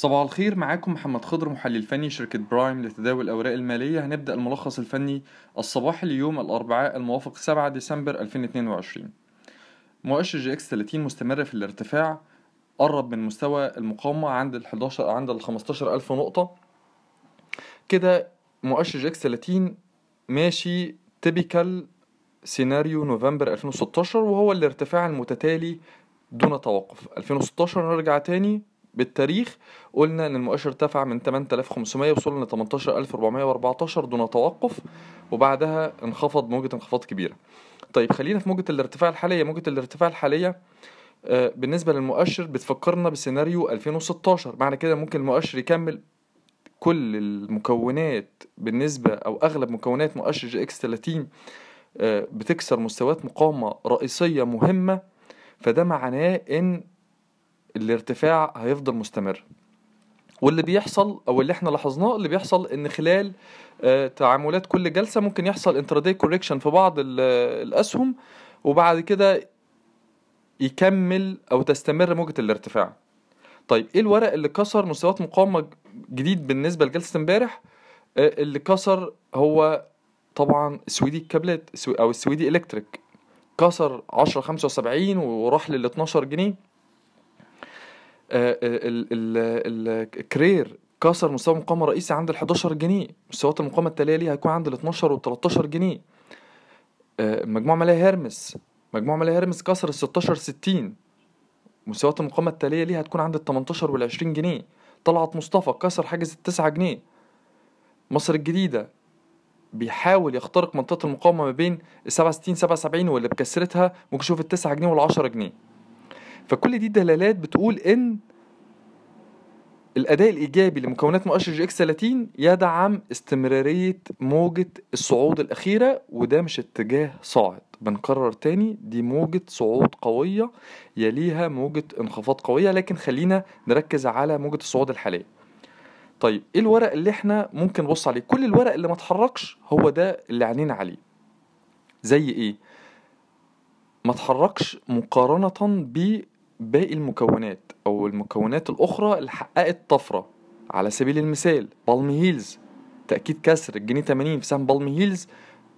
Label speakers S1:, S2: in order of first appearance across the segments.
S1: صباح الخير معاكم محمد خضر محلل فني شركة Prime لتداول الأوراق المالية. هنبدأ الملخص الفني الصباحي ليوم الأربعاء الموافق 7 ديسمبر 2022 مؤشر EGX 30 مستمر في الارتفاع قرب من مستوى المقاومة عند ال 11 عند ال 15000 نقطة. كده مؤشر EGX 30 ماشي typical سيناريو نوفمبر 2016 وهو الارتفاع المتتالي دون توقف. 2016 نرجع تاني بالتاريخ قلنا إن المؤشر ارتفع من 8500 وصل ل 18414 دون توقف وبعدها انخفض موجة انخفاض كبيرة. طيب خلينا في موجة الارتفاع الحالية. موجة الارتفاع الحالية آه، بالنسبة للمؤشر بتفكرنا بسيناريو 2016 معنى كده ممكن المؤشر يكمل كل المكونات بالنسبة أو أغلب مكونات مؤشر EGX 30 آه، بتكسر مستويات مقاومة رئيسية مهمة. فده معناه إن الارتفاع هيفضل مستمر. واللي بيحصل أو اللي إحنا لاحظناه اللي بيحصل إن خلال آه، تعاملات كل جلسة ممكن يحصل intraday correction في بعض ال- الأسهم وبعد كده يكمل أو تستمر موجة الارتفاع. طيب إيه الورق اللي كسر مستويات مقاومة جديد بالنسبة لجلسة امبارح؟ آه، اللي كسر هو طبعا السويدي الكابلات أو السويدي Electric كسر 10 75 وراح لل 12 جنيه. الكرير كسر مستوى مقاومة رئيسي عند ال 11 جنيه. مستويات المقاومة التالية ليه هيكون عند ال 12 وال 13 جنيه. آه، مجموعة مالية هيرمس مجموعة مالية هيرمس كسر ال 16 60 مستويات المقاومة التالية ليه هتكون عند ال 18 وال 20 جنيه. طلعت مصطفى كسر حاجز ال 9 جنيه. مصر الجديدة بيحاول يخترق منطقة المقاومة ما بين ال 67 77 واللي بكسرها ممكن نشوف ال 9 جنيه وال 10 جنيه. فكل دي دلالات بتقول إن الأداء الإيجابي لمكونات مؤشر EGX 30 يدعم استمرارية موجة الصعود الأخيرة وده مش اتجاه صاعد. بنكرر تاني دي موجة صعود قوية يليها موجة انخفاض قوية لكن خلينا نركز على موجة الصعود الحالية. طيب إيه الورق اللي إحنا ممكن نبص عليه؟ كل الورق اللي ما اتحركش هو ده اللي عينينا عليه. زي إيه؟ ما اتحركش مقارنة بباقي المكونات أو المكونات الأخرى اللي حققت طفرة. على سبيل المثال Palm Hills تأكيد كسر الجنيه 80 في سهم Palm Hills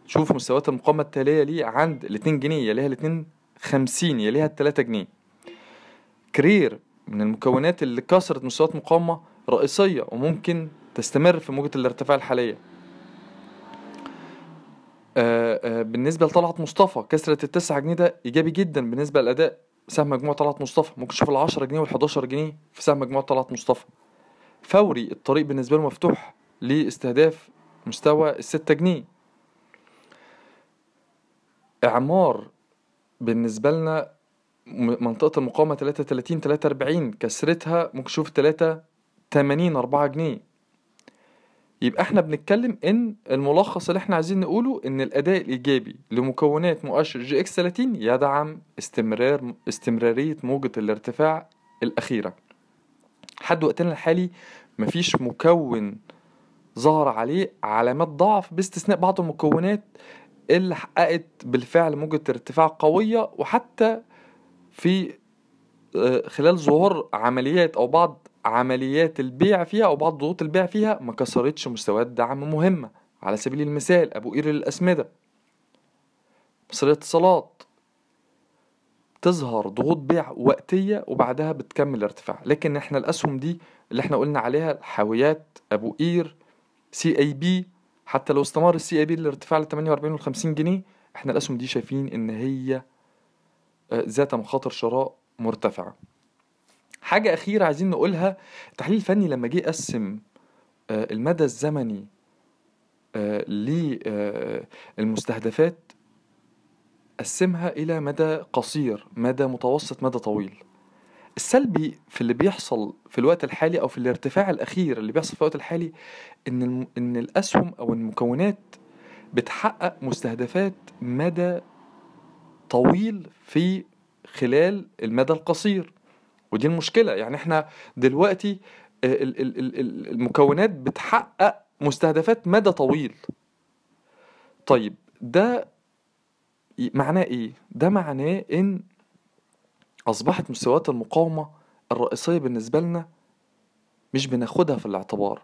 S1: شوف مستويات المقاومة التالية ليه عند ال 2 جنيه يليها ال 2 50 يليها ال 3 جنيه. كرير من المكونات اللي كسرت مستويات مقاومة رئيسية وممكن تستمر في موجة الارتفاع الحالية. آه، آه، بالنسبة لطلعت مصطفى كسرة التسعة جنيه ده إيجابي جدا بالنسبة للأداء. سهم مجموعة طلعت مصطفى. ممكن تشوف العشرة جنيه والحداشر جنيه في سهم مجموعة طلعت مصطفى. فوري الطريق بالنسبة له مفتوح لاستهداف مستوى الستة جنيه. إعمار بالنسبة لنا منطقة المقاومة تلاتة تلاتين تلاتة أربعين كسرتها ممكن تشوف تلاتة تمانين أربعة جنيه. يبقى إحنا بنتكلم ان الملخص اللي إحنا عايزين نقوله ان الأداء الإيجابي لمكونات مؤشر جي إكس 30 يدعم استمرار استمرارية موجة الارتفاع الأخيرة. لحد وقتنا الحالي مفيش مكون ظهر عليه علامات ضعف باستثناء بعض المكونات اللي حققت بالفعل موجة ارتفاع قوية وحتى في آه، خلال ظهور عمليات أو بعض عمليات البيع فيها أو بعض ضغوط البيع فيها ما كسرتش مستويات دعم مهمة. على سبيل المثال أبو قير للاسمده مصرية اتصالات. تظهر ضغوط بيع وقتية وبعدها بتكمل ارتفاع لكن إحنا الأسهم دي اللي إحنا قلنا عليها الحاويات أبو قير CIB حتى لو استمر ال CIB الارتفاع ل 48 و 50 جنيه إحنا الأسهم دي شايفين إن هي آه، ذات مخاطر شراء مرتفعة. حاجة أخيرة عايزين نقولها. التحليل الفني لما جه يقسم آه، المدى الزمني للمستهدفات قسمها إلى مدى قصير مدى متوسط مدى طويل. السلبي في اللي بيحصل في الوقت الحالي أو في الارتفاع الأخير اللي بيحصل في الوقت الحالي إن إن الأسهم أو المكونات بتحقق مستهدفات مدى طويل في خلال المدى القصير. ودي المشكلة. يعني إحنا دلوقتي ال- المكونات بتحقق مستهدفات مدى طويل. طيب ده معناه إيه؟ ده معناه ان أصبحت مستويات المقاومة الرئيسية بالنسبة لنا مش بناخدها في الاعتبار.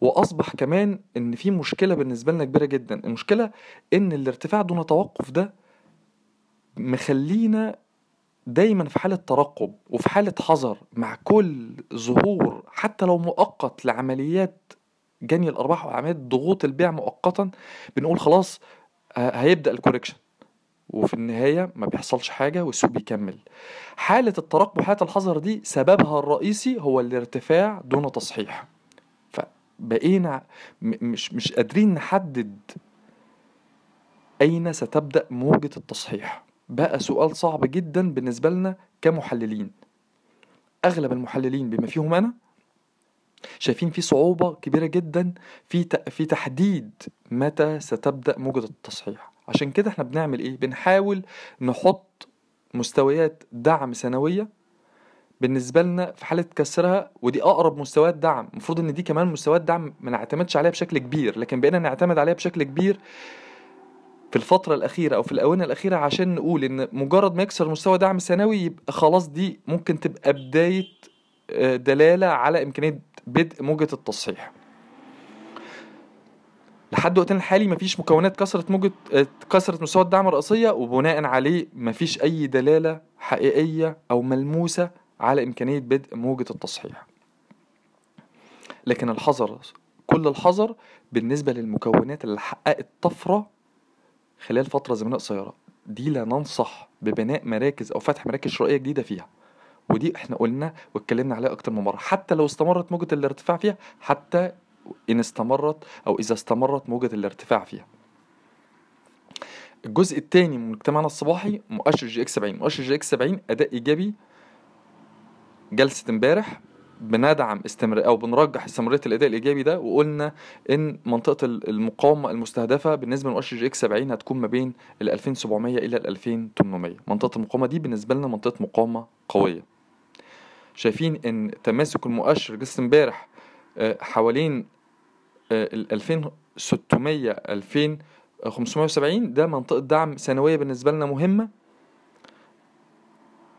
S1: وأصبح كمان إن في مشكلة بالنسبة لنا كبيرة جدا. المشكلة إن الارتفاع دون توقف ده مخلينا دايما في حالة ترقب وفي حالة حذر مع كل ظهور حتى لو مؤقت لعمليات جني الأرباح وعمليات ضغوط البيع مؤقتا بنقول خلاص هيبدأ الكوريكشن وفي النهاية ما بيحصلش حاجة والسوق بيكمل. حالة الترقب وحالة الحذر دي سببها الرئيسي هو الارتفاع دون تصحيح. فبقينا مش مش قادرين نحدد أين ستبدأ موجة التصحيح. بقى سؤال صعب جدا بالنسبة لنا كمحللين. أغلب المحللين بما فيهم أنا شايفين في صعوبة كبيرة جدا في في تحديد متى ستبدأ موجة التصحيح. عشان كده إحنا بنعمل إيه؟ بنحاول نحط مستويات دعم سنوية بالنسبة لنا في حالة كسرها ودي أقرب مستويات دعم. المفروض إن دي كمان مستويات دعم ما نعتمدش عليها بشكل كبير لكن بقينا نعتمد عليها بشكل كبير في الفترة الأخيرة أو في الآونة الأخيرة عشان نقول إن مجرد ما يكسر مستوى دعم سنوي يبقى خلاص دي ممكن تبقى بداية دلالة على إمكانية بدء موجة التصحيح. لحد وقتنا الحالي مفيش مكونات كسرت موجة كسرت مستوى الدعم الرئيسية وبناء عليه مفيش أي دلالة حقيقية أو ملموسة على إمكانية بدء موجة التصحيح. لكن الحذر كل الحذر بالنسبة للمكونات اللي حققت طفرة خلال فترة زمنية قصيرة دي لا ننصح ببناء مراكز أو فتح مراكز شرائية جديدة فيها. ودي إحنا قلنا واتكلمنا عليها أكتر من مرة. حتى لو استمرت موجة الارتفاع فيها حتى إن استمرت أو إذا استمرت موجة الارتفاع فيها. الجزء الثاني من ملخصنا الصباحي مؤشر EGX 70 مؤشر EGX 70 أداء إيجابي جلسة امبارح. بندعم استمر أو بنرجح استمرارية الأداء الإيجابي ده وقلنا إن منطقة المقاومة المستهدفة بالنسبة لمؤشر EGX 70 هتكون ما بين ال 2700 إلى ال 2800 منطقة المقاومة دي بالنسبة لنا منطقة مقاومة قوية. شايفين إن تماسك المؤشر جلسه امبارح حوالين ال 2600 2570 ده منطقة دعم سنوية بالنسبة لنا مهمة.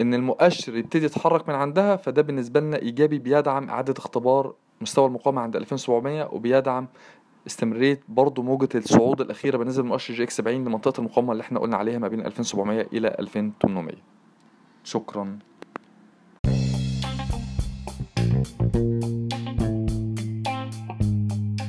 S1: إن المؤشر يبتدي يتحرك من عندها فده بالنسبة لنا إيجابي بيدعم إعادة اختبار مستوى المقاومة عند 2700 وبيدعم استمرارية برضه موجة الصعود الأخيرة بالنسبة لمؤشر EGX 70 لمنطقة المقاومة اللي إحنا قلنا عليها ما بين 2700 إلى 2800 شكرا.